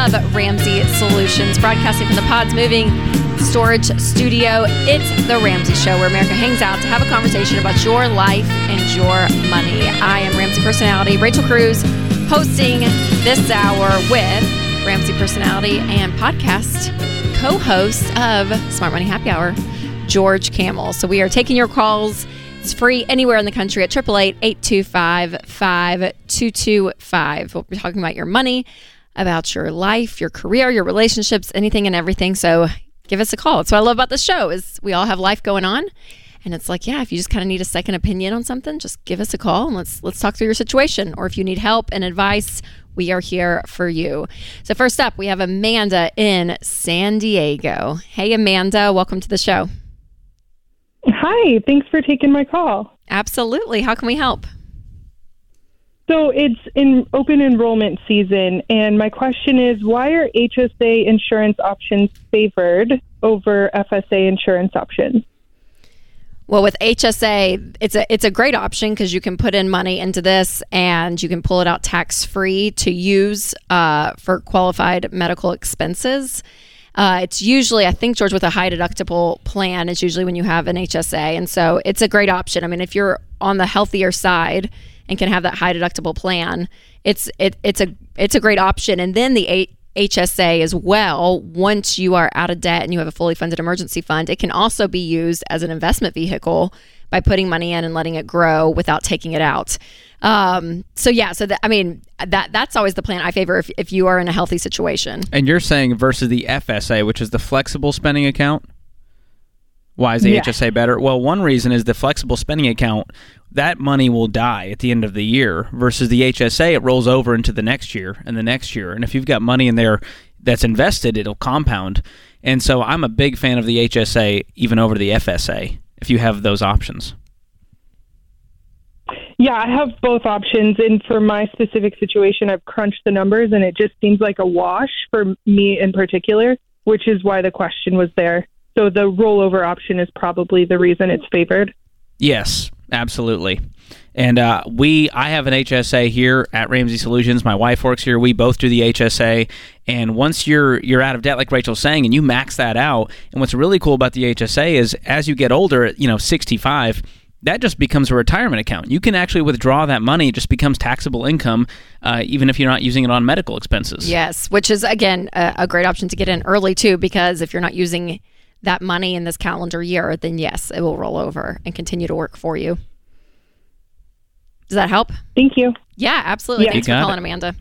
of Ramsey Solutions, broadcasting from the Pods Moving Storage Studio. It's the Ramsey Show, where America hangs out to have a conversation about your life and your money. I am Ramsey personality Rachel Cruze, hosting this hour with Ramsey personality and podcast co-host of Smart Money Happy Hour, George Kamel. So we are taking your calls. It's free anywhere in the country at 888-825-5225. We'll be talking about your money, about your life, your career, your relationships, anything and everything. So give us a call. That's what I love about the show is we all have life going on. And it's like, yeah, if you just kind of need a second opinion on something, just give us a call and let's let's talk through your situation. Or if you need help and advice, we are here for you. So first up, we have Amanda in San Diego. Hey Amanda, welcome to the show. Hi, thanks for taking my call. Absolutely. How can we help? So it's in open enrollment season, and my question is why are HSA insurance options favored over FSA insurance options? Well, with HSA, it's a it's a great option because you can put in money into this and you can pull it out tax free to use uh, for qualified medical expenses. Uh, it's usually, I think, George, with a high deductible plan, it's usually when you have an HSA. And so it's a great option. I mean, if you're on the healthier side and can have that high deductible plan, it's it, it's a it's a great option. And then the HSA as well, once you are out of debt and you have a fully funded emergency fund, it can also be used as an investment vehicle by putting money in and letting it grow without taking it out. Um, so yeah, so that, I mean that that's always the plan I favor if, if you are in a healthy situation. And you're saying versus the FSA, which is the flexible spending account. Why is the yeah. HSA better? Well, one reason is the flexible spending account. That money will die at the end of the year versus the HSA. It rolls over into the next year and the next year. And if you've got money in there that's invested, it'll compound. And so I'm a big fan of the HSA even over the FSA if you have those options. Yeah, I have both options. And for my specific situation, I've crunched the numbers and it just seems like a wash for me in particular, which is why the question was there. So the rollover option is probably the reason it's favored. Yes, absolutely. And uh, we, I have an HSA here at Ramsey Solutions. My wife works here. We both do the HSA. And once you're you're out of debt, like Rachel's saying, and you max that out. And what's really cool about the HSA is, as you get older, you know, 65 that just becomes a retirement account. You can actually withdraw that money; it just becomes taxable income, uh, even if you're not using it on medical expenses. Yes, which is again a, a, great option to get in early too, because if you're not using that money in this calendar year, then yes, it will roll over and continue to work for you. Does that help? Thank you. Yeah, absolutely. Yeah. Thanks for calling, it. Amanda.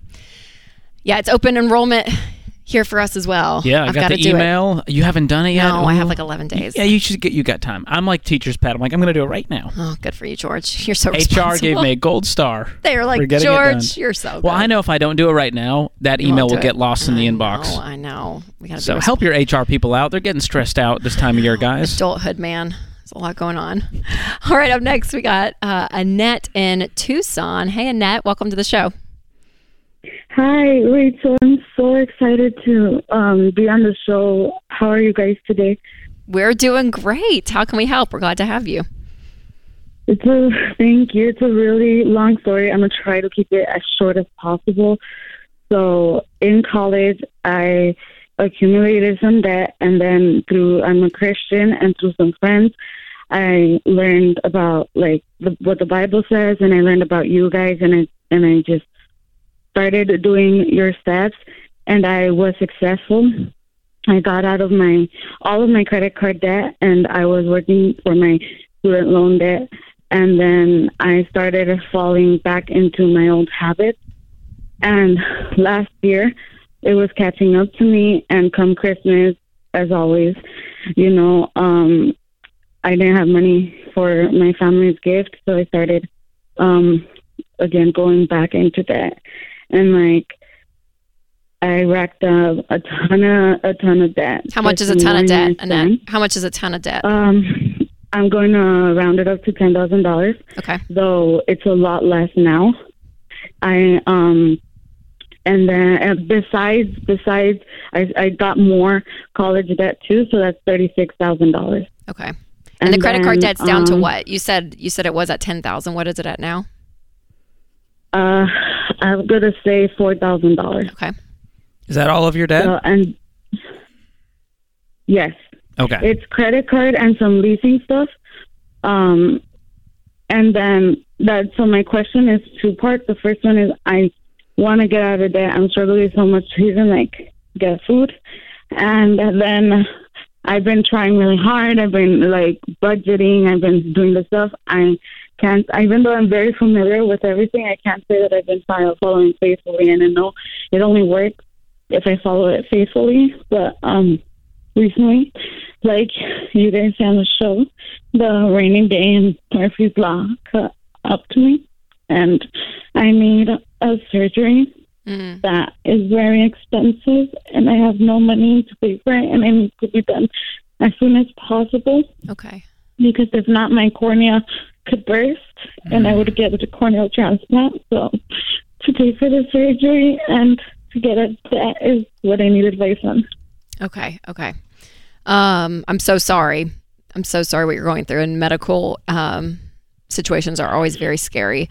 Yeah, it's open enrollment here for us as well. Yeah, I I've got, got the email. You haven't done it yet? No, I have like 11 days. Yeah, you should get. You got time. I'm like teacher's pet. I'm like, I'm going to do it right now. Oh, good for you, George. You're so HR gave me a gold star. They were like, George, you're so. Good. Well, I know if I don't do it right now, that email will get lost in the I inbox. Know, I know. We got so help your HR people out. They're getting stressed out this time of year, guys. Adulthood, man. There's a lot going on. All right, up next we got uh, Annette in Tucson. Hey, Annette, welcome to the show. Hi, Rachel. I'm so excited to um, be on the show. How are you guys today? We're doing great. How can we help? We're glad to have you. It's a thank you. It's a really long story. I'm gonna try to keep it as short as possible. So in college, I accumulated some debt, and then through I'm a Christian, and through some friends, I learned about like the, what the Bible says, and I learned about you guys, and I and I just started doing your steps and I was successful. I got out of my all of my credit card debt and I was working for my student loan debt and then I started falling back into my old habits. And last year it was catching up to me and come Christmas as always, you know, um I didn't have money for my family's gift, so I started um again going back into debt and like I racked up a ton of a ton of debt. How much is a ton of debt, Annette? How much is a ton of debt? Um, I'm going to round it up to ten thousand dollars. Okay. Though it's a lot less now. I um, and then and besides besides I I got more college debt too, so that's thirty six thousand dollars. Okay. And, and the credit then, card debt's down um, to what? You said you said it was at ten thousand. What is it at now? Uh, I'm gonna say four thousand dollars. Okay. Is that all of your debt? So, and yes, okay. it's credit card and some leasing stuff. Um, and then that. So my question is two parts. The first one is I want to get out of debt. I'm struggling so much to even like get food, and then I've been trying really hard. I've been like budgeting. I've been doing the stuff. I can't, even though I'm very familiar with everything, I can't say that I've been following faithfully. And I know it only works if I follow it faithfully. But um, recently, like you guys say on the show, the rainy day in Murphy's Law cut up to me, and I need a surgery Mm. that is very expensive, and I have no money to pay for it, and it needs to be done as soon as possible Okay. because if not, my cornea could burst, and I would get a corneal transplant. So, to pay for the surgery and to get it, that is what I need advice on. Okay. Okay. Um, I'm so sorry. I'm so sorry what you're going through. And medical um, situations are always very scary.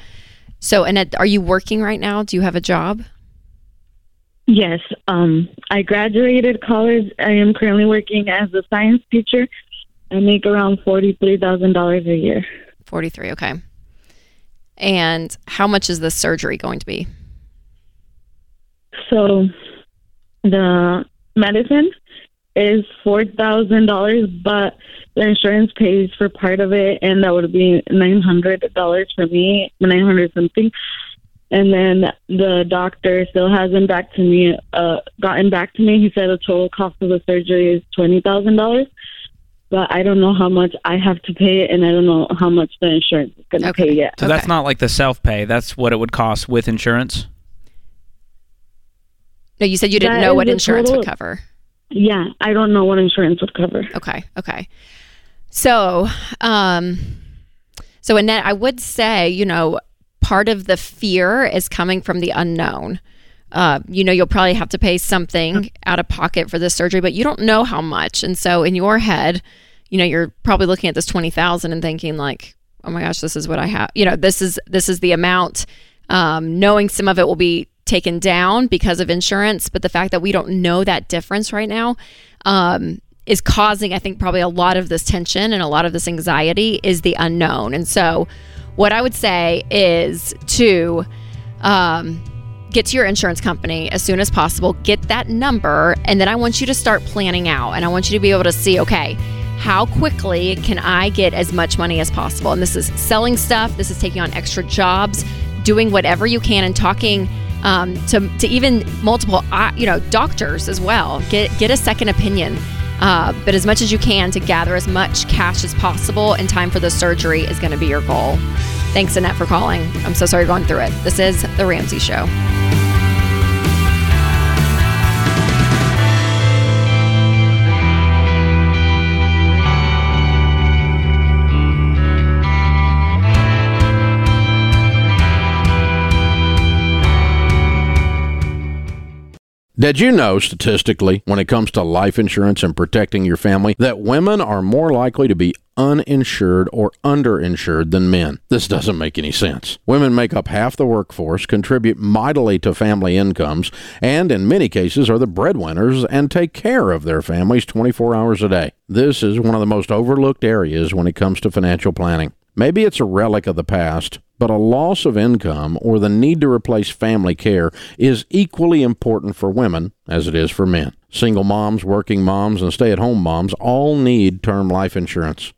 So, Annette, are you working right now? Do you have a job? Yes, um, I graduated college. I am currently working as a science teacher. I make around forty-three thousand dollars a year. 43. Okay. And how much is this surgery going to be? So, the medicine is four thousand dollars, but the insurance pays for part of it, and that would be nine hundred dollars for me, nine hundred something. And then the doctor still hasn't back to me, uh, gotten back to me. He said the total cost of the surgery is twenty thousand dollars, but I don't know how much I have to pay it, and I don't know how much the insurance is going to Okay. pay yet. So that's not like the self pay. That's what it would cost with insurance. No, you said you didn't That know what the insurance would cover. Yeah, I don't know what insurance would cover. Okay. Okay. So, um, so Annette, I would say, you know, part of the fear is coming from the unknown. Uh, you know, you'll probably have to pay something out of pocket for this surgery, but you don't know how much. And so, in your head, you know, you're probably looking at this twenty thousand and thinking like, "Oh my gosh, this is what I have." You know, this is this is the amount. Um, knowing some of it will be taken down because of insurance, but the fact that we don't know that difference right now um, is causing, I think, probably a lot of this tension and a lot of this anxiety is the unknown. And so, what I would say is to um, get to your insurance company as soon as possible, get that number, and then I want you to start planning out. And I want you to be able to see, okay, how quickly can I get as much money as possible? And this is selling stuff, this is taking on extra jobs, doing whatever you can, and talking. Um, to, to even multiple uh, you know doctors as well get get a second opinion uh, but as much as you can to gather as much cash as possible in time for the surgery is going to be your goal. Thanks annette for calling. I'm so sorry you're going through it. This is the ramsey show Did you know statistically, when it comes to life insurance and protecting your family, that women are more likely to be uninsured or underinsured than men? This doesn't make any sense. Women make up half the workforce, contribute mightily to family incomes, and in many cases are the breadwinners and take care of their families 24 hours a day. This is one of the most overlooked areas when it comes to financial planning. Maybe it's a relic of the past, but a loss of income or the need to replace family care is equally important for women as it is for men. Single moms, working moms, and stay at home moms all need term life insurance.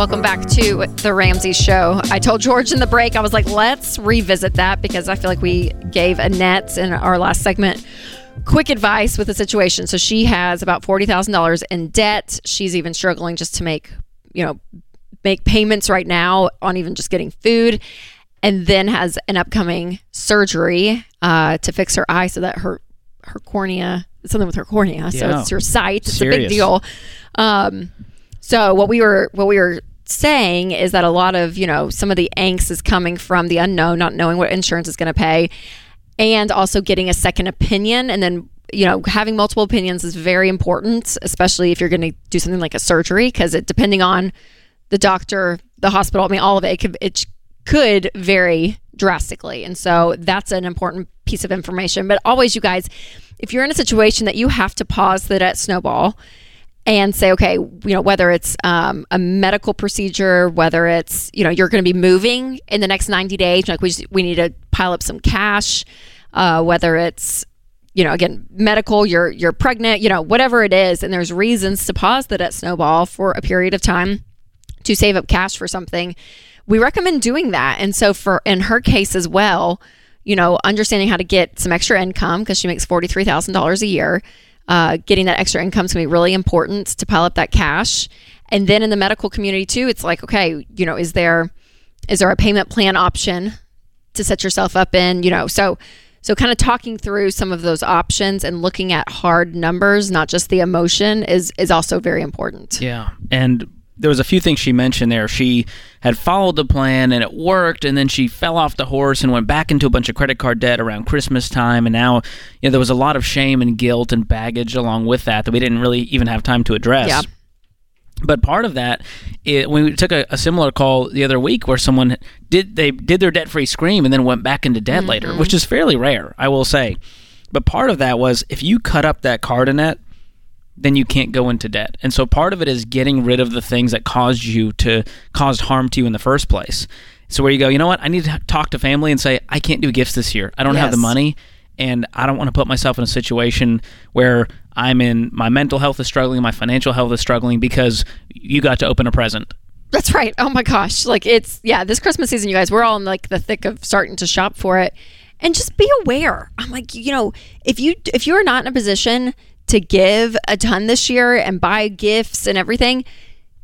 Welcome back to the Ramsey Show. I told George in the break, I was like, let's revisit that because I feel like we gave Annette in our last segment quick advice with the situation. So she has about $40,000 in debt. She's even struggling just to make, you know, make payments right now on even just getting food, and then has an upcoming surgery uh, to fix her eye so that her her cornea something with her cornea, so it's her sight. It's a big deal. Um, so what we were what we were saying is that a lot of you know some of the angst is coming from the unknown, not knowing what insurance is going to pay, and also getting a second opinion, and then you know having multiple opinions is very important, especially if you're going to do something like a surgery, because it depending on the doctor, the hospital, I mean all of it, it could it could vary drastically, and so that's an important piece of information. But always, you guys, if you're in a situation that you have to pause the debt snowball and say, okay, you know, whether it's um, a medical procedure, whether it's, you know, you're going to be moving in the next 90 days, like we, just, we need to pile up some cash, uh, whether it's, you know, again, medical, you're, you're pregnant, you know, whatever it is. And there's reasons to pause the debt snowball for a period of time to save up cash for something. We recommend doing that. And so for, in her case as well, you know, understanding how to get some extra income because she makes $43,000 a year uh, getting that extra income is going to be really important to pile up that cash. And then in the medical community too, it's like, okay, you know, is there is there a payment plan option to set yourself up in? You know, so so kind of talking through some of those options and looking at hard numbers, not just the emotion, is is also very important. Yeah. And there was a few things she mentioned there. She had followed the plan and it worked, and then she fell off the horse and went back into a bunch of credit card debt around Christmas time. And now, you know, there was a lot of shame and guilt and baggage along with that that we didn't really even have time to address. Yeah. But part of that, it, we took a, a similar call the other week where someone did they did their debt free scream and then went back into debt later, mm-hmm. which is fairly rare, I will say. But part of that was if you cut up that card in that, then you can't go into debt. And so part of it is getting rid of the things that caused you to caused harm to you in the first place. So where you go, you know what? I need to talk to family and say I can't do gifts this year. I don't have the money and I don't want to put myself in a situation where I'm in my mental health is struggling, my financial health is struggling because you got to open a present. That's right. Oh my gosh. Like it's yeah, this Christmas season, you guys, we're all in like the thick of starting to shop for it. And just be aware. I'm like, you know, if you if you're not in a position to give a ton this year and buy gifts and everything,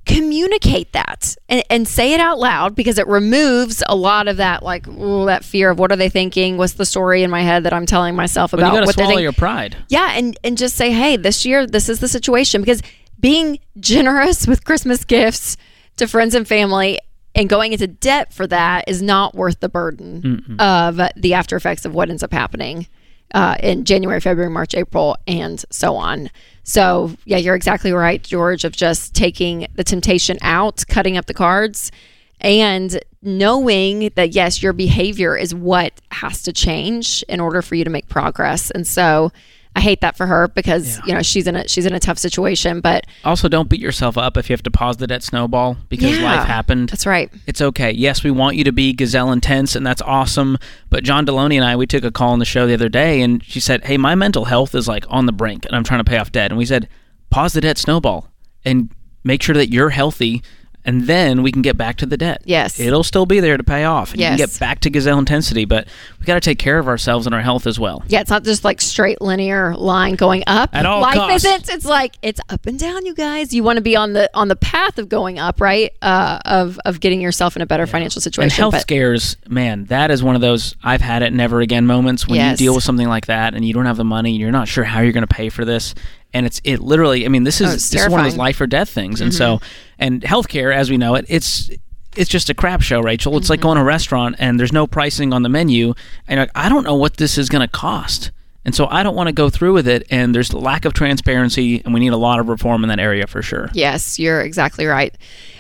communicate that and, and say it out loud because it removes a lot of that like ooh, that fear of what are they thinking? What's the story in my head that I'm telling myself about you got to what they're swallow your pride. Yeah, and and just say, hey, this year this is the situation because being generous with Christmas gifts to friends and family and going into debt for that is not worth the burden of the after effects of what ends up happening uh, in January, February, March, April, and so on. So yeah, you're exactly right, George, of just taking the temptation out, cutting up the cards, and knowing that yes, your behavior is what has to change in order for you to make progress. And so I hate that for her because you know she's in a she's in a tough situation, but Also, don't beat yourself up if you have to pause the debt snowball because Yeah. life happened. that's right. It's okay. Yes, we want you to be gazelle intense, and that's awesome. But John Deloney and I, we took a call on the show the other day, and she said, "Hey, my mental health is like on the brink, and I'm trying to pay off debt." And we said, "Pause the debt snowball and make sure that you're healthy, and then we can get back to the debt. Yes. it'll still be there to pay off. And You Yes. can get back to gazelle intensity, but we got to take care of ourselves and our health as well. Yeah, it's not just like straight linear line going up. At all Life costs. isn't. It's like it's up and down, you guys. You want to be on the on the path of going up, right? Uh, of of getting yourself in a better financial situation. And health But- scares, man, that is one of those I've had it never again moments when Yes. you deal with something like that and you don't have the money and you're not sure how you're going to pay for this. And it's it literally, I mean, this is Oh, it's this is one of those. Mm-hmm. life or death things. And so, and healthcare, as we know it, it's it's just a crap show, Rachel. It's Mm-hmm. like going to a restaurant and there's no pricing on the menu, and like, I don't know what this is going to cost. And so I don't want to go through with it. And there's lack of transparency, and we need a lot of reform in that area for sure. Yes, you're exactly right.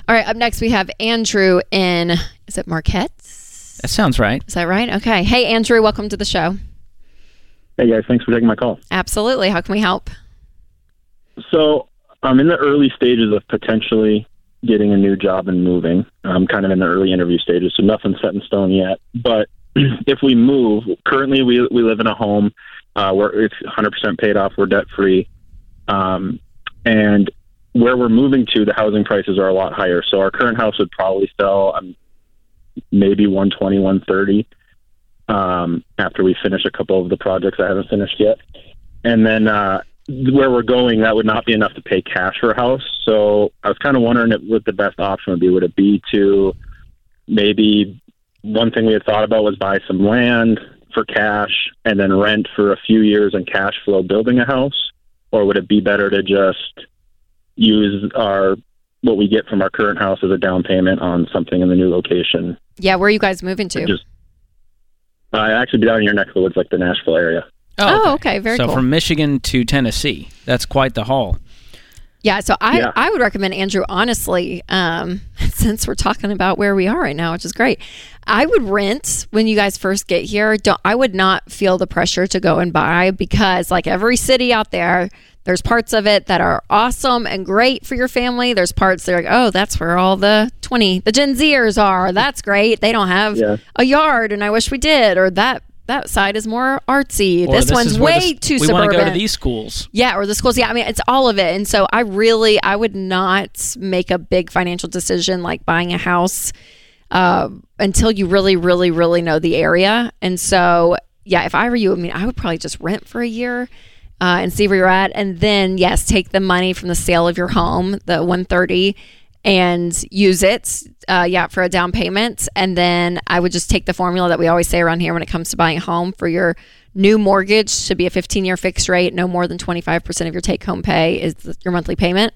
All right, up next we have Andrew in is it Marquette? That sounds right. Is that right? Okay. Hey Andrew, welcome to the show. Hey guys, thanks for taking my call. Absolutely. How can we help? So I'm in the early stages of potentially getting a new job and moving. I'm kind of in the early interview stages, so nothing's set in stone yet. But if we move, currently we we live in a home uh, where it's 100% paid off, we're debt free, um, and where we're moving to, the housing prices are a lot higher. So our current house would probably sell um, maybe 120, 130 um, after we finish a couple of the projects I haven't finished yet. And then uh, where we're going, that would not be enough to pay cash for a house. So I was kind of wondering if, what the best option would be. Would it be to maybe one thing we had thought about was buy some land for cash and then rent for a few years and cash flow building a house, or would it be better to just use our what we get from our current house as a down payment on something in the new location? Yeah, where are you guys moving to? Just I actually be down in your neck of the woods, like the Nashville area. Oh, okay, very cool. so cool. from Michigan to Tennessee, that's quite the haul. Yeah, so I, Yeah. I would recommend Andrew honestly, um, since we're talking about where we are right now, which is great. I would rent when you guys first get here. Don't I would not feel the pressure to go and buy because like every city out there, there's parts of it that are awesome and great for your family. There's parts that are like, oh, that's where all the twenty the Gen Zers are. That's great. They don't have Yeah. a yard, and I wish we did. Or that that side is more artsy. Or this, one's way the- too we suburban. want to go to these schools. Yeah, or the schools. Yeah, I mean, it's all of it. And so I really, I would not make a big financial decision like buying a house uh, until you really, really, really know the area. And so, yeah, if I were you, I mean, I would probably just rent for a year. Uh, and see where you're at, and then yes, take the money from the sale of your home, the 130, and use it, uh, yeah, for a down payment. And then I would just take the formula that we always say around here when it comes to buying a home for your new mortgage should be a 15 year fixed rate, no more than 25% of your take home pay is your monthly payment,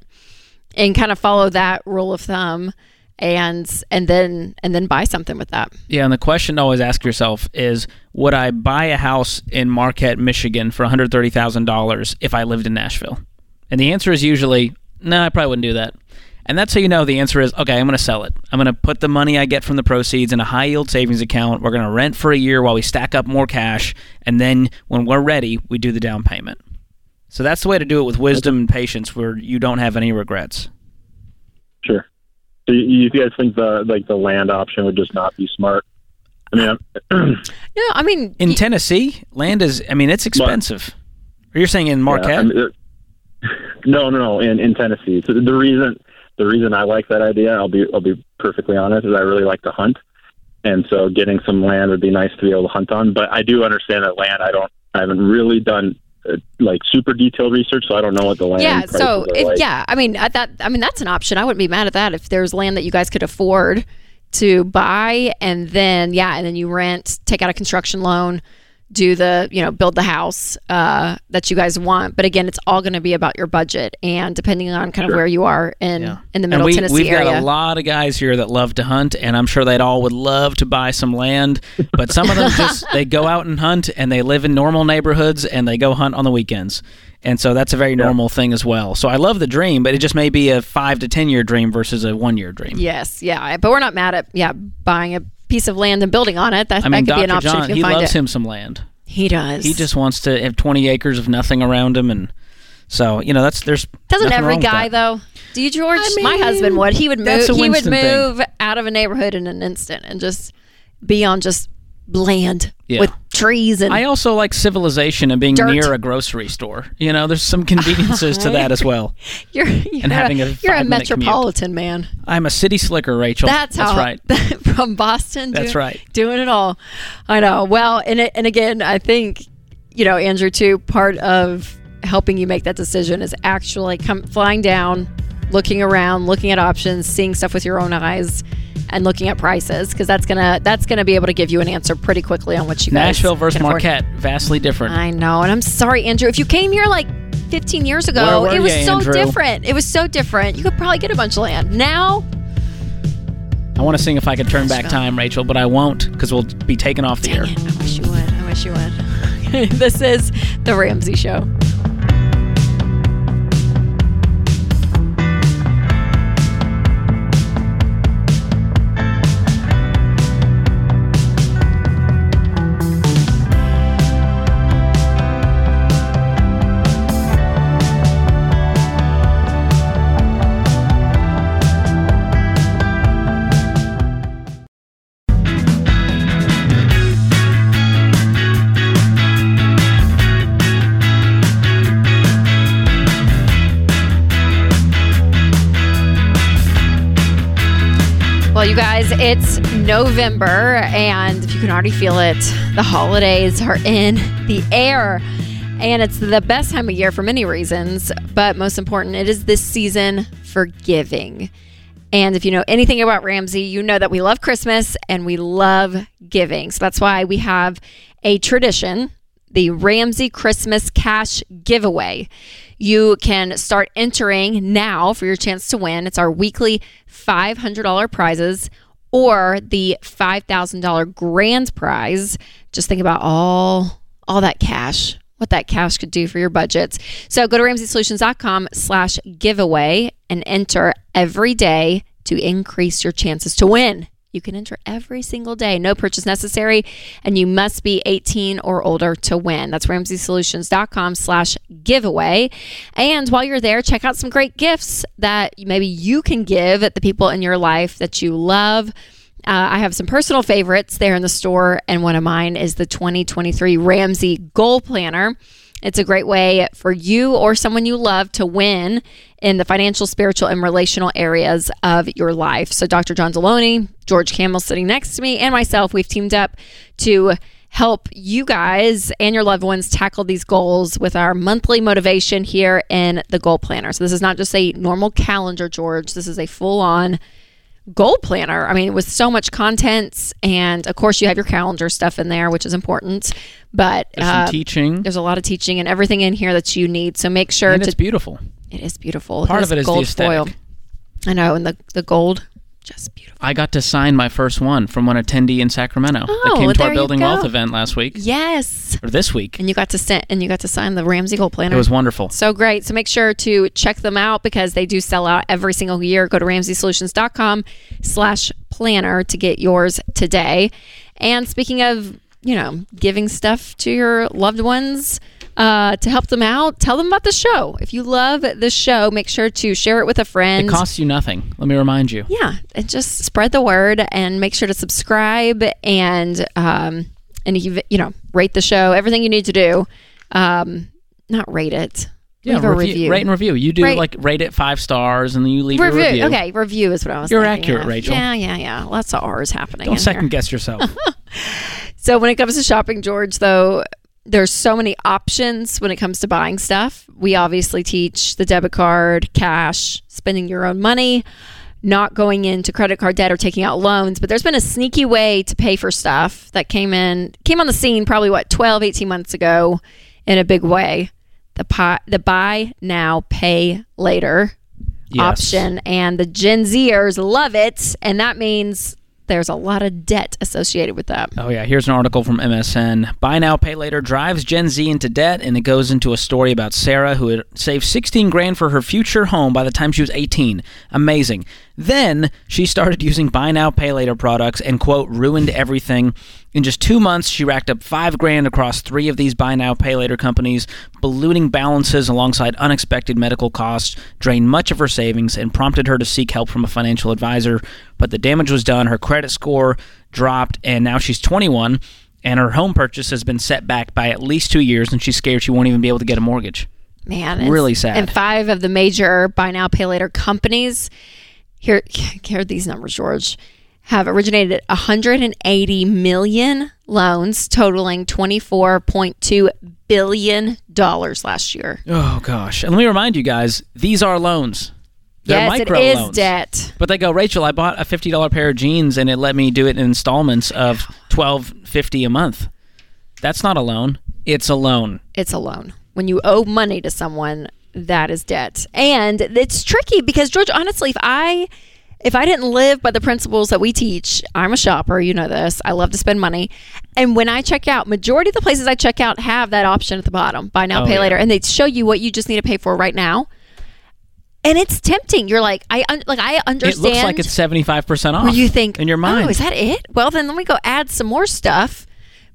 and kind of follow that rule of thumb, and and then and then buy something with that. Yeah, and the question to always ask yourself is would I buy a house in Marquette, Michigan for $130,000 if I lived in Nashville? And the answer is usually, no, I probably wouldn't do that. And that's how you know the answer is, okay, I'm going to sell it. I'm going to put the money I get from the proceeds in a high yield savings account. We're going to rent for a year while we stack up more cash. And then when we're ready, we do the down payment. So that's the way to do it with wisdom and patience where you don't have any regrets. Sure. So you, you guys think the like the land option would just not be smart? I mean, I'm- No, I mean, In y- Tennessee, land is, I mean, it's expensive. Or you're saying in Marquette? Yeah, I mean, no, no, no. In in Tennessee, so the reason the reason I like that idea, I'll be I'll be perfectly honest, is I really like to hunt, and so getting some land would be nice to be able to hunt on. But I do understand that land. I don't. I haven't really done uh, like super detailed research, so I don't know what the land. Is. Yeah. So if, like. yeah, I mean at that. I mean that's an option. I wouldn't be mad at that if there's land that you guys could afford to buy, and then yeah, and then you rent, take out a construction loan, do the you know build the house uh, that you guys want. But again, it's all going to be about your budget and depending on kind of where you are in Yeah. in the And middle we, Tennessee we've area. got a lot of guys here that love to hunt, and I'm sure they'd all would love to buy some land. But some of them just they go out and hunt, and they live in normal neighborhoods, and they go hunt on the weekends, and so that's a very normal thing as well. So I love the dream, but it just may be a five to ten year dream versus a one year dream. Yes, yeah, but we're not mad at yeah buying a piece of land and building on it. That, I mean, that could be an Dr. option John, if you he loves it. him some land. He does. He just wants to have 20 acres of nothing around him, and so you know that's there's Doesn't every guy though? Do you, George? I My husband would. He would move. He would thing. move out of a neighborhood in an instant and just be on just land Yeah. with trees and I also like civilization and being Dirt. near a grocery store. You know, there's some conveniences to that as well. you're you're, and having a you're a five-minute commute. metropolitan man. I'm a city slicker, Rachel. That's how right. from Boston. That's doing- right. Doing it all. I know. Well, and it, and again, I think you know, Andrew, too. Part of helping you make that decision is actually come flying down, looking around, looking at options, seeing stuff with your own eyes, and looking at prices because that's gonna that's gonna be able to give you an answer pretty quickly on what you guys Nashville versus. Marquette, vastly different. I know, and I'm sorry, Andrew. If you came here like 15 years ago, it was ya, so Andrew? different. It was so different. You could probably get a bunch of land. Now, I want to sing if I could turn back time, Rachel, but I won't because we'll be taken off the air. It, I wish you would. I wish you would. this is the Ramsey Show. Well, you guys, it's November, and if you can already feel it, the holidays are in the air. And it's the best time of year for many reasons, but most important, it is this season for giving. And if you know anything about Ramsey, you know that we love Christmas and we love giving. So that's why we have a tradition, the Ramsey Christmas Cash Giveaway. You can start entering now for your chance to win. It's our weekly $500 prizes or the $5,000 grand prize. Just think about all all that cash what that cash could do for your budgets. So go to RamseySolutions.com slash giveaway and enter every day to increase your chances to win. You can enter every single day, no purchase necessary, and you must be 18 or older to win. That's RamseySolutions.com slash giveaway. And while you're there, check out some great gifts that maybe you can give the people in your life that you love. Uh, I have some personal favorites there in the store, and one of mine is the 2023 Ramsey Goal Planner. It's a great way for you or someone you love to win in the financial, spiritual, and relational areas of your life. So, Dr. John Deloney, George Kamel sitting next to me, and myself, we've teamed up to help you guys and your loved ones tackle these goals with our monthly motivation here in the Goal Planner. So, this is not just a normal calendar, George. This is a full on goal planner. I mean, with so much contents, and of course, you have your calendar stuff in there, which is important. But There's some uh, teaching. there's a lot of teaching and everything in here that you need. So make sure and to. it's beautiful. it is beautiful. Part of it is the gold aesthetic. I know, and the the gold, just beautiful. I got to sign my first one from one attendee in Sacramento that Oh, came to our Building. Wealth event last week Yes, or this week. and you got to send and you got to sign the Ramsey Goal Planner. It was wonderful. So great. So make sure to check them out because they do sell out every single year. Go to ramseysolutions.com slash planner to get yours today. And speaking of, you know, giving stuff to your loved ones uh, to help them out, tell them about the show. If you love the show, make sure to share it with a friend. It costs you nothing. Let me remind you. yeah, and just spread the word and make sure to subscribe and um, and you you know rate the show. Everything you need to do. Um, not rate it. Yeah, Leave a review, review. rate and review. You do Rate- like rate it five stars, and then you leave review. review. Okay, review is what I was. You're accurate, of. Rachel. Yeah, yeah, yeah. Lots of R's happening. Don't second here. guess yourself. So when it comes to shopping, George, though, there's so many options when it comes to buying stuff. We obviously teach the debit card, cash, spending your own money, not going into credit card debt or taking out loans. But there's been a sneaky way to pay for stuff that came in, came on the scene probably what 12, 18 months ago in a big way. The pi- the buy now, pay later Yes. option, and the Gen Zers love it, and that means there's a lot of debt associated with that. Oh yeah, here's an article from MSN. Buy now, pay later drives Gen Z into debt, and it goes into a story about Sarah who had saved 16 grand for her future home by the time she was 18. Amazing. Then she started using buy now, pay later products and quote ruined everything. In just two months, she racked up five grand across three of these buy now, pay later companies, ballooning balances alongside unexpected medical costs, drained much of her savings, and prompted her to seek help from a financial advisor. But the damage was done. Her credit score dropped, and now she's 21, and her home purchase has been set back by at least two years, and she's scared she won't even be able to get a mortgage. Man, Really sad. And five of the major buy now, pay later companies here, here these numbers, George, have originated 180 million loans totaling 24.2 billion dollars last year. Oh gosh! And let me remind you guys, these are loans. They're yes, it micro is loans. debt. But they go, Rachel. I bought a fifty dollar pair of jeans, and it let me do it in installments of twelve fifty a month. That's not a loan. It's a loan. It's a loan. When you owe money to someone, that is debt. And it's tricky because George, honestly, if I if I didn't live by the principles that we teach, I'm a shopper, you know this. I love to spend money. And when I check out, majority of the places I check out have that option at the bottom, buy now, Oh, pay yeah. later, and they show you what you just need to pay for right now. And it's tempting. You're like, I un- like I understand. It looks like it's seventy five percent off. where you think in your oh, mind. Oh, is that it? Well, then let me go add some more stuff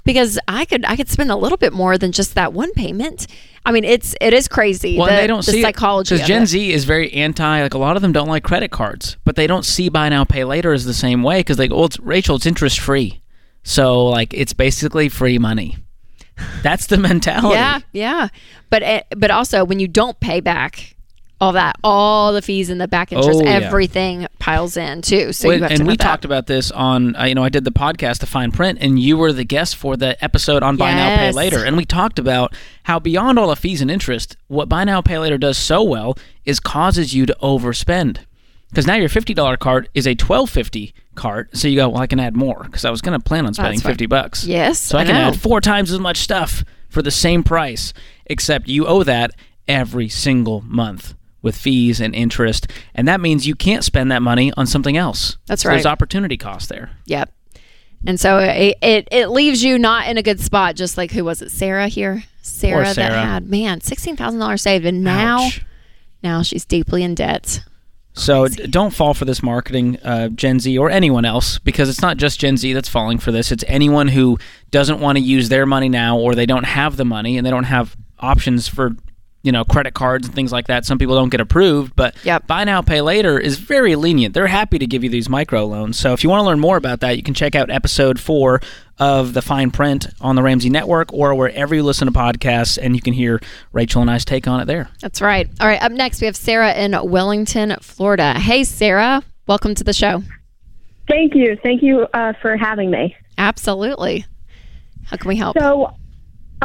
because I could I could spend a little bit more than just that one payment. I mean, it's it is crazy. Well, the, they don't the see psychology because Gen it. Z is very anti. Like a lot of them don't like credit cards, but they don't see buy now pay later as the same way because they go, "Well, it's, Rachel, it's interest free, so like it's basically free money." That's the mentality. Yeah, yeah. But eh, but also when you don't pay back all that, all the fees and the back interest, Oh, yeah. everything piles in too. So Well, you have and to we that. talked about this on, uh, you know, I did the podcast, The Fine Print, and you were the guest for the episode on Buy Now, Pay Later. And we talked about how beyond all the fees and interest, what Buy Now, Pay Later does so well is causes you to overspend. Because now your $50 cart is a $12.50 cart. So you go, well, I can add more because I was going to plan on spending. 50 bucks. Yes, So I, I can know. add four times as much stuff for the same price, except you owe that every single month with fees and interest. And that means you can't spend that money on something else. That's So There's opportunity cost there. Yep. And so it, it it leaves you not in a good spot, just like who was it, Sarah here? Sarah, Sarah. that had man sixteen thousand dollars saved, and now Ouch. now she's deeply in debt. So d- don't fall for this marketing, uh, Gen Z or anyone else, because it's not just Gen Z that's falling for this. It's anyone who doesn't want to use their money now, or they don't have the money and they don't have options for, you know, credit cards and things like that. Some people don't get approved, but Yep. buy now, pay later is very lenient. They're happy to give you these micro loans. So if you want to learn more about that, you can check out episode four of the Fine Print on the Ramsey Network or wherever you listen to podcasts, and you can hear Rachel and I's take on it there. That's right. All right. Up next, we have Sarah in Wellington, Florida. Hey, Sarah. Welcome to the show. Thank you. Thank you uh, for having me. Absolutely. How can we help? So,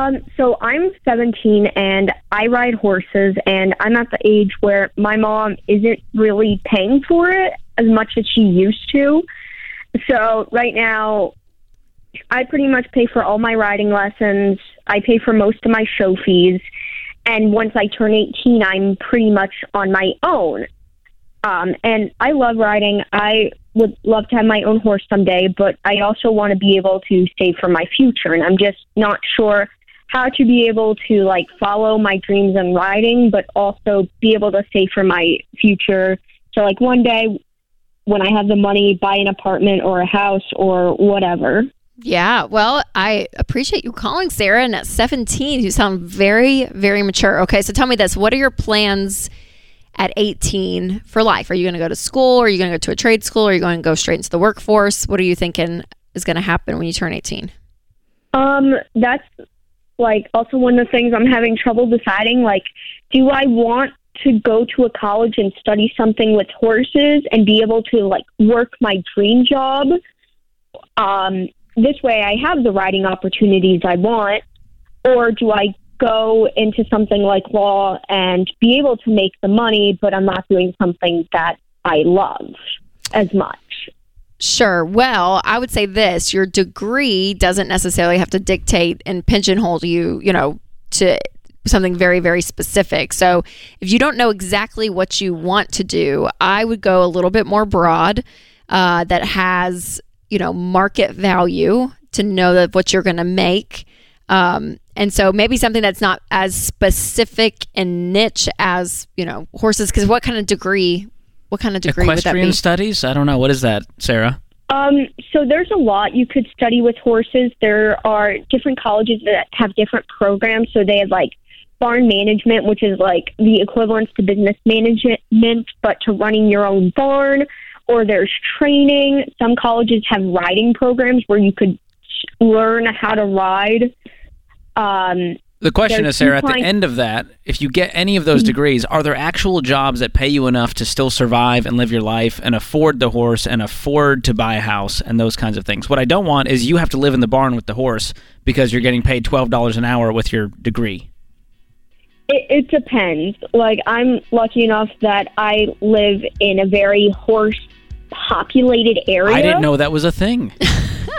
um, so I'm 17 and I ride horses, and I'm at the age where my mom isn't really paying for it as much as she used to. So right now, I pretty much pay for all my riding lessons. I pay for most of my show fees, and once I turn 18, I'm pretty much on my own. Um, and I love riding. I would love to have my own horse someday, but I also want to be able to save for my future. And I'm just not sure how to be able to like follow my dreams in writing, but also be able to save for my future. So like one day when I have the money, buy an apartment or a house or whatever. Yeah, well, I appreciate you calling, Sarah. And at 17, you sound very, very mature. Okay, so tell me this what are your plans at 18 for life? Are you going to go to school? Are you going to go to a trade school? Are you going to go straight into the workforce? What are you thinking is going to happen when you turn 18? Um, that's like also one of the things I'm having trouble deciding. Like, do I want to go to a college and study something with horses and be able to like work my dream job? Um, this way I have the riding opportunities I want, or do I go into something like law and be able to make the money, but I'm not doing something that I love as much? Sure. Well, I would say this your degree doesn't necessarily have to dictate and pigeonhole you, you know, to something very, very specific. So if you don't know exactly what you want to do, I would go a little bit more broad uh, that has, you know, market value to know that what you're going to make. Um, and so maybe something that's not as specific and niche as, you know, horses. Because what kind of degree, what kind of degree would that Equestrian be? studies? I don't know. What is that, Sarah? Um, so there's a lot you could study with horses. There are different colleges that have different programs. So they have like barn management, which is like the equivalent to business management, but to running your own barn. Or there's training. Some colleges have riding programs where you could learn how to ride. Um, The question There's is, Sarah, at the end of that, if you get any of those mm-hmm. degrees, are there actual jobs that pay you enough to still survive and live your life and afford the horse and afford to buy a house and those kinds of things? What I don't want is you have to live in the barn with the horse because you're getting paid $12 an hour with your degree. It, it depends. Like I'm lucky enough that I live in a very horse populated area. I didn't know that was a thing.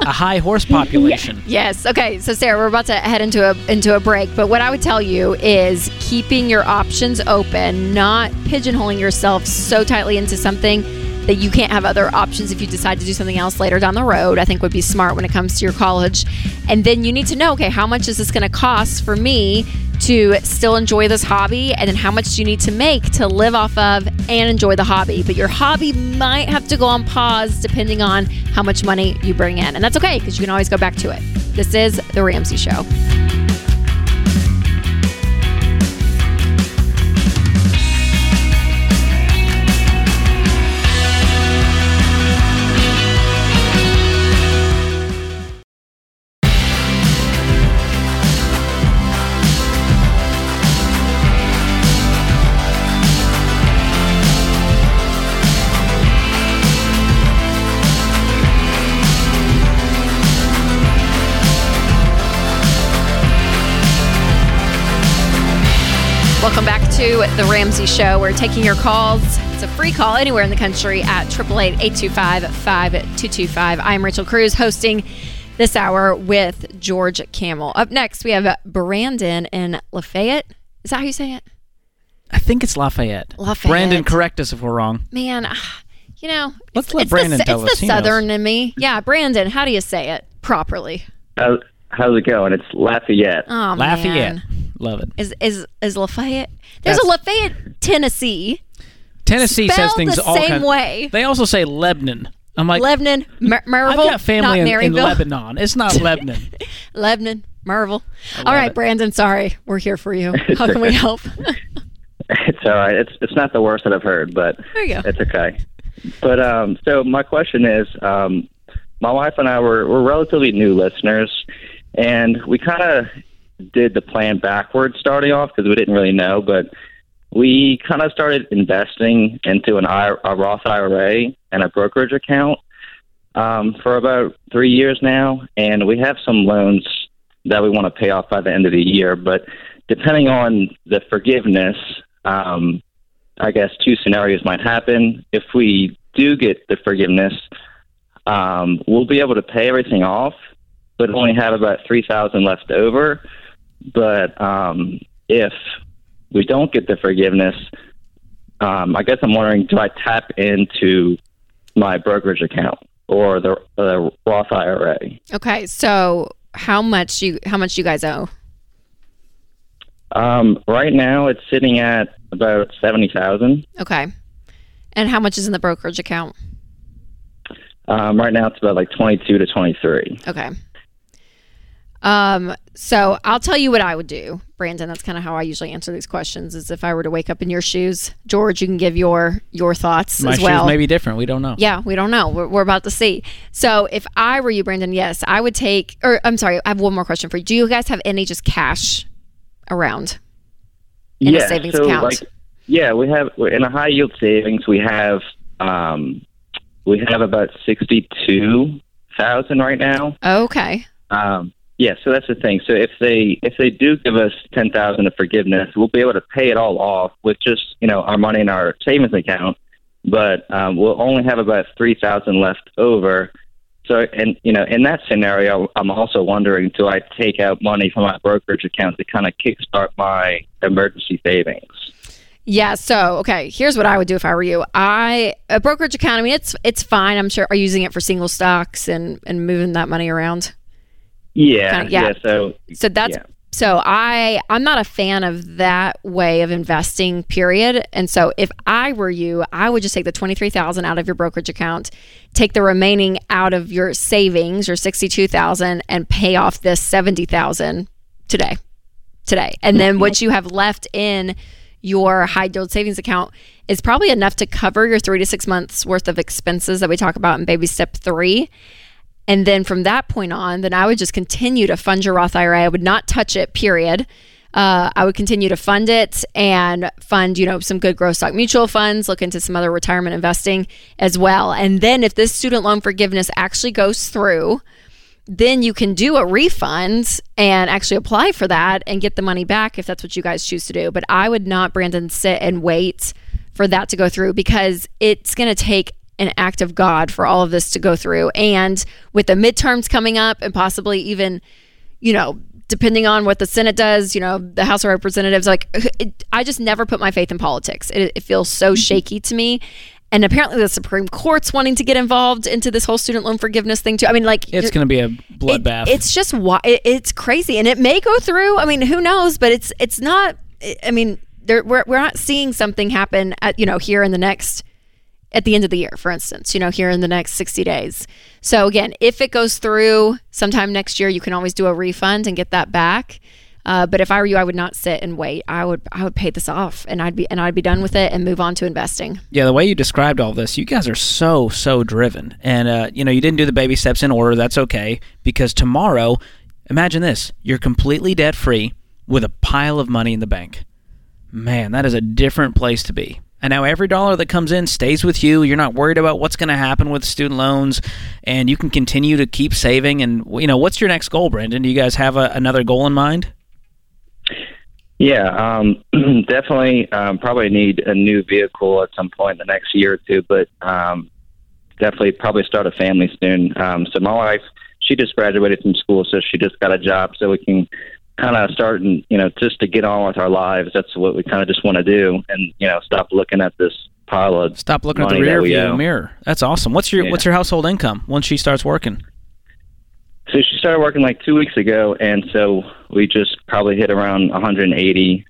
a high horse population. Yes. Okay. So Sarah, we're about to head into a into a break, but what I would tell you is keeping your options open, not pigeonholing yourself so tightly into something that you can't have other options if you decide to do something else later down the road. I think would be smart when it comes to your college. And then you need to know, okay, how much is this going to cost for me to still enjoy this hobby and then how much do you need to make to live off of and enjoy the hobby. But your hobby might have to go on pause depending on how much money you bring in. And that's okay because you can always go back to it. This is The Ramsey Show. To The Ramsey Show. We're taking your calls. It's a free call anywhere in the country at 888-825-5225. I'm Rachel Cruze hosting this hour with George Kamel. Up next, we have Brandon in Lafayette. Is that how you say it? I think it's Lafayette. Lafayette. Brandon, correct us if we're wrong. Man, ah, you know, Let's it's, let it's Brandon the, tell it's us. the He knows. southern in me. Yeah, Brandon, how do you say it properly? How, how's it going? It's Lafayette. Oh, Lafayette. man. Love it. Is is is Lafayette? There's a Lafayette, Tennessee. Tennessee says Spelled things the all same kinds- way. They also say Lebanon. I'm like, Lebanon, Mer- I've got family not in, in Lebanon. It's not Lebanon. Lebanon, Merville. All right, it. Brandon. Sorry, we're here for you. How can we help? It's all right. It's it's not the worst that I've heard, but There you go. it's okay. But um, so my question is, um, my wife and I were we're relatively new listeners, and we kind of did the plan backwards starting off because we didn't really know, but we kind of started investing into an I, a Roth IRA and a brokerage account um, for about three years now, and we have some loans that we want to pay off by the end of the year. But depending on the forgiveness, um, I guess two scenarios might happen. If we do get the forgiveness, um, we'll be able to pay everything off, but only have about three thousand left over. But um, if we don't get the forgiveness, um, I guess I'm wondering: do I tap into my brokerage account or the, the Roth IRA? Okay, so how much you how much you guys owe? Um, right now, it's sitting at about seventy thousand. Okay, and how much is in the brokerage account? Um, right now, it's about like twenty-two to twenty-three. Okay. Um, so I'll tell you what I would do, Brandon. That's kind of how I usually answer these questions. Is if I were to wake up in your shoes, George, you can give your your thoughts My as shoes well. may be different. We don't know. Yeah, we don't know. We're, we're about to see. So if I were you, Brandon, yes, I would take. Or I'm sorry, I have one more question for you. Do you guys have any just cash around in a savings so account? like yeah, we have we're in a high yield savings. We have um, we have about sixty-two thousand right now. okay. Um, yeah, so that's the thing. So if they if they do give us ten thousand of forgiveness, we'll be able to pay it all off with just you know our money in our savings account. But um, we'll only have about three thousand left over. So and you know in that scenario, I'm also wondering, do I take out money from my brokerage account to kind of kickstart my emergency savings? Yeah. So, okay, here's what I would do if I were you. I a brokerage account. I mean, it's it's fine. I'm sure. Are using it for single stocks and and moving that money around? Yeah, Kinda- yeah. yeah. So So that's Yeah. so I I'm not a fan of that way of investing. Period. And so if I were you, I would just take the twenty three thousand out of your brokerage account, take the remaining out of your savings, your sixty two thousand, and pay off this seventy thousand today, today, and then mm-hmm. what you have left in your high yield savings account is probably enough to cover your three to six months worth of expenses that we talk about in baby step three. And then from that point on, then I would just continue to fund your Roth IRA. I would not touch it, period. Uh, I would continue to fund it and fund, you know, some good growth stock mutual funds, look into some other retirement investing as well. And then if this student loan forgiveness actually goes through, then you can do a refund and actually apply for that and get the money back if that's what you guys choose to do. But I would not, Brandon, sit and wait for that to go through because it's going to take an act of God for all of this to go through. And with the midterms coming up and possibly even, you know, depending on what the Senate does, you know, the House of Representatives, like it, I just never put my faith in politics. It, it feels so mm-hmm. shaky to me. And apparently the Supreme Court's wanting to get involved into this whole student loan forgiveness thing too. I mean, like It's going to be a it- bloodbath. it's just why it, it's crazy, and it may go through. I mean, who knows? But it's it's not. I mean, there, we're we're not seeing something happen at you know here in the next at the end of the year, for instance. You know, here in the next sixty days. So again, if it goes through sometime next year, you can always do a refund and get that back. Uh, but if I were you, I would not sit and wait. I would I would pay this off, and I'd be and I'd be done with it and move on to investing. Yeah, the way you described all this, you guys are so so driven, and uh, you know you didn't do the baby steps in order. That's okay because tomorrow, imagine this: you're completely debt free with a pile of money in the bank. Man, that is a different place to be. And now every dollar that comes in stays with you. You're not worried about what's going to happen with student loans, and you can continue to keep saving. And you know, what's your next goal, Brendan? Do you guys have a, another goal in mind? Yeah, um, definitely. Um, probably need a new vehicle at some point in the next year or two, but um, definitely probably start a family soon. Um, so my wife, she just graduated from school, so she just got a job, so we can kind of starting, you know just to get on with our lives. That's what we kind of just want to do, and you know stop looking at this pile of Stop looking at the money rear view owe. mirror. That's awesome. What's your Yeah. What's your household income once she starts working? So she started working like two weeks ago, and so we just probably hit around 180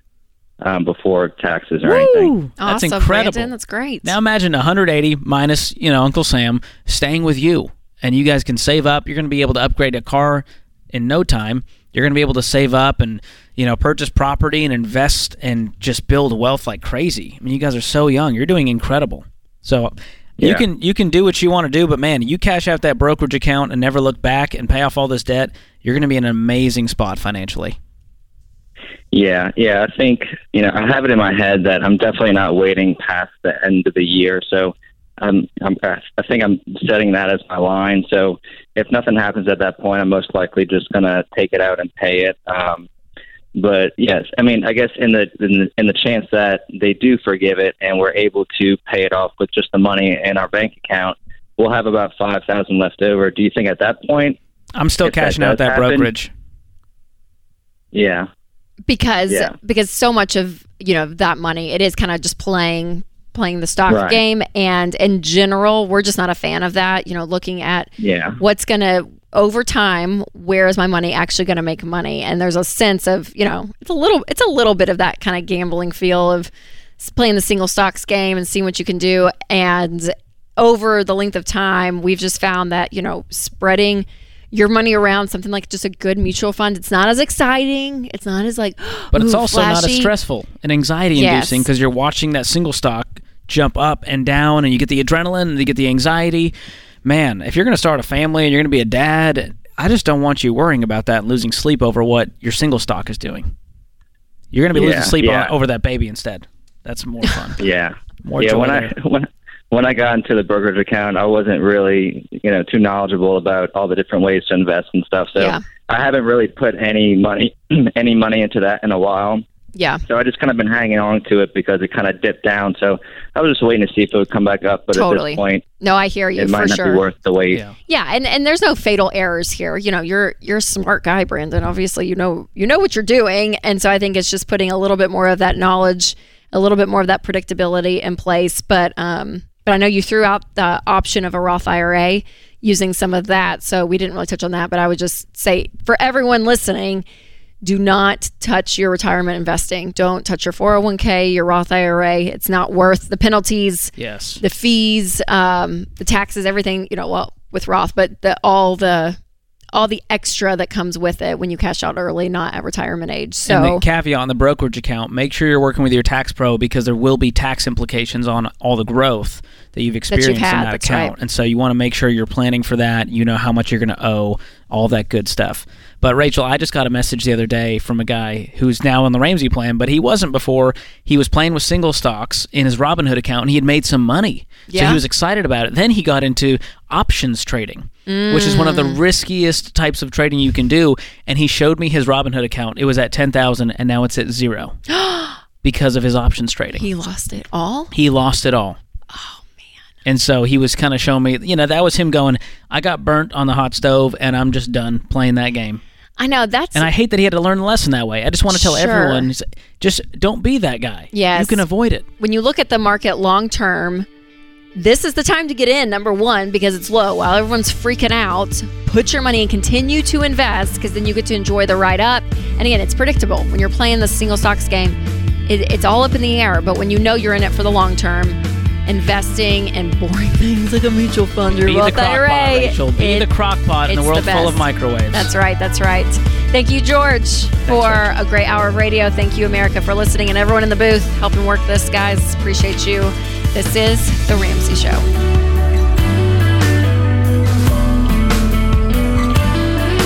um, before taxes or anything. That's Awesome, incredible. Brandon. That's great. Now imagine 180 minus, you know, Uncle Sam staying with you, and you guys can save up. You're going to be able to upgrade a car in no time. You're going to be able to save up and, you know, purchase property and invest and just build wealth like crazy. I mean, you guys are so young. You're doing incredible. So you Yeah. can you can do what you want to do, but man, you cash out that brokerage account and never look back and pay off all this debt. You're going to be in an amazing spot financially. Yeah, yeah. I think you know I have it in my head that I'm definitely not waiting past the end of the year. So I'm, I'm I think I'm setting that as my line. So if nothing happens at that point, I'm most likely just gonna take it out and pay it. Um, but yes, I mean, I guess in the, in the in the chance that they do forgive it and we're able to pay it off with just the money in our bank account, we'll have about five thousand left over. Do you think at that point? I'm still If that cashing out that happen- brokerage. Yeah, because Yeah. because so much of you know that money it is kind of just playing playing the stock Right. game and in general we're just not a fan of that you know looking at yeah. what's going to over time where is my money actually going to make money and there's a sense of you know it's a little it's a little bit of that kind of gambling feel of playing the single stocks game and seeing what you can do and over the length of time we've just found that you know spreading your money around something like just a good mutual fund it's not as exciting it's not as like But it's ooh, also not as stressful and anxiety Yes. inducing because you're watching that single stock jump up and down and you get the adrenaline and you get the anxiety. Man, if you're going to start a family and you're going to be a dad, I just don't want you worrying about that and losing sleep over what your single stock is doing. You're going to be Yeah, losing sleep yeah. on, over that baby instead. That's more fun. Yeah. More yeah, when there. I when when I got into the brokerage account, I wasn't really you know too knowledgeable about all the different ways to invest and stuff. So Yeah. I haven't really put any money any money into that in a while. Yeah So I just kind of been hanging on to it because it kind of dipped down. So I was just waiting to see if it would come back up. But Totally. at this point, no i hear you it for might not sure be worth the wait. Yeah. Yeah, and, and there's no fatal errors here. You know, you're you're a smart guy, Brandon. Obviously, you know you know what you're doing, and so I think it's just putting a little bit more of that knowledge, a little bit more of that predictability in place. But um, but I know you threw out the option of a Roth IRA using some of that, so we didn't really touch on that. But I would just say for everyone listening, do not touch your retirement investing. Don't touch your 401k, your Roth IRA. It's not worth the penalties Yes. the fees, um, the taxes, everything, you know, well, with Roth, but the all the all the extra that comes with it when you cash out early, not at retirement age. So and the caveat on the brokerage account, make sure you're working with your tax pro because there will be tax implications on all the growth that you've experienced had, in that account. right. And so you want to make sure you're planning for that. You know how much you're going to owe, all that good stuff. But Rachel, I just got a message the other day from a guy who's now on the Ramsey plan, but he wasn't before. He was playing with single stocks in his Robinhood account and he had made some money. So he was excited about it. Then he got into options trading, which is one of the Mm. riskiest types of trading you can do. And he showed me his Robinhood account. It was at 10,000 and now it's at zero because of his options trading. he lost it all. He lost it all. Oh. And so he was kind of showing me, you know, that was him going, I got burnt on the hot stove and I'm just done playing that game. I know that's And I hate that he had to learn the lesson that way. I just want to tell Sure. everyone just don't be that guy. Yes. You can avoid it. when you look at the market long term. This is the time to get in, number one, because it's low. While everyone's freaking out, put your money and continue to invest because then you get to enjoy the ride up. And again, it's predictable. When you're playing the single stocks game, it, it's all up in the air. But when you know you're in it for the long term, investing and boring things like a mutual fund or Be the pot, Rachel. Be it- the crock pot in the world the full of microwaves. That's right. That's right. Thank you, George, for a great hour of radio. Thank you, America, for listening, and everyone in the booth helping work this, guys. Appreciate you. This is The Ramsey Show.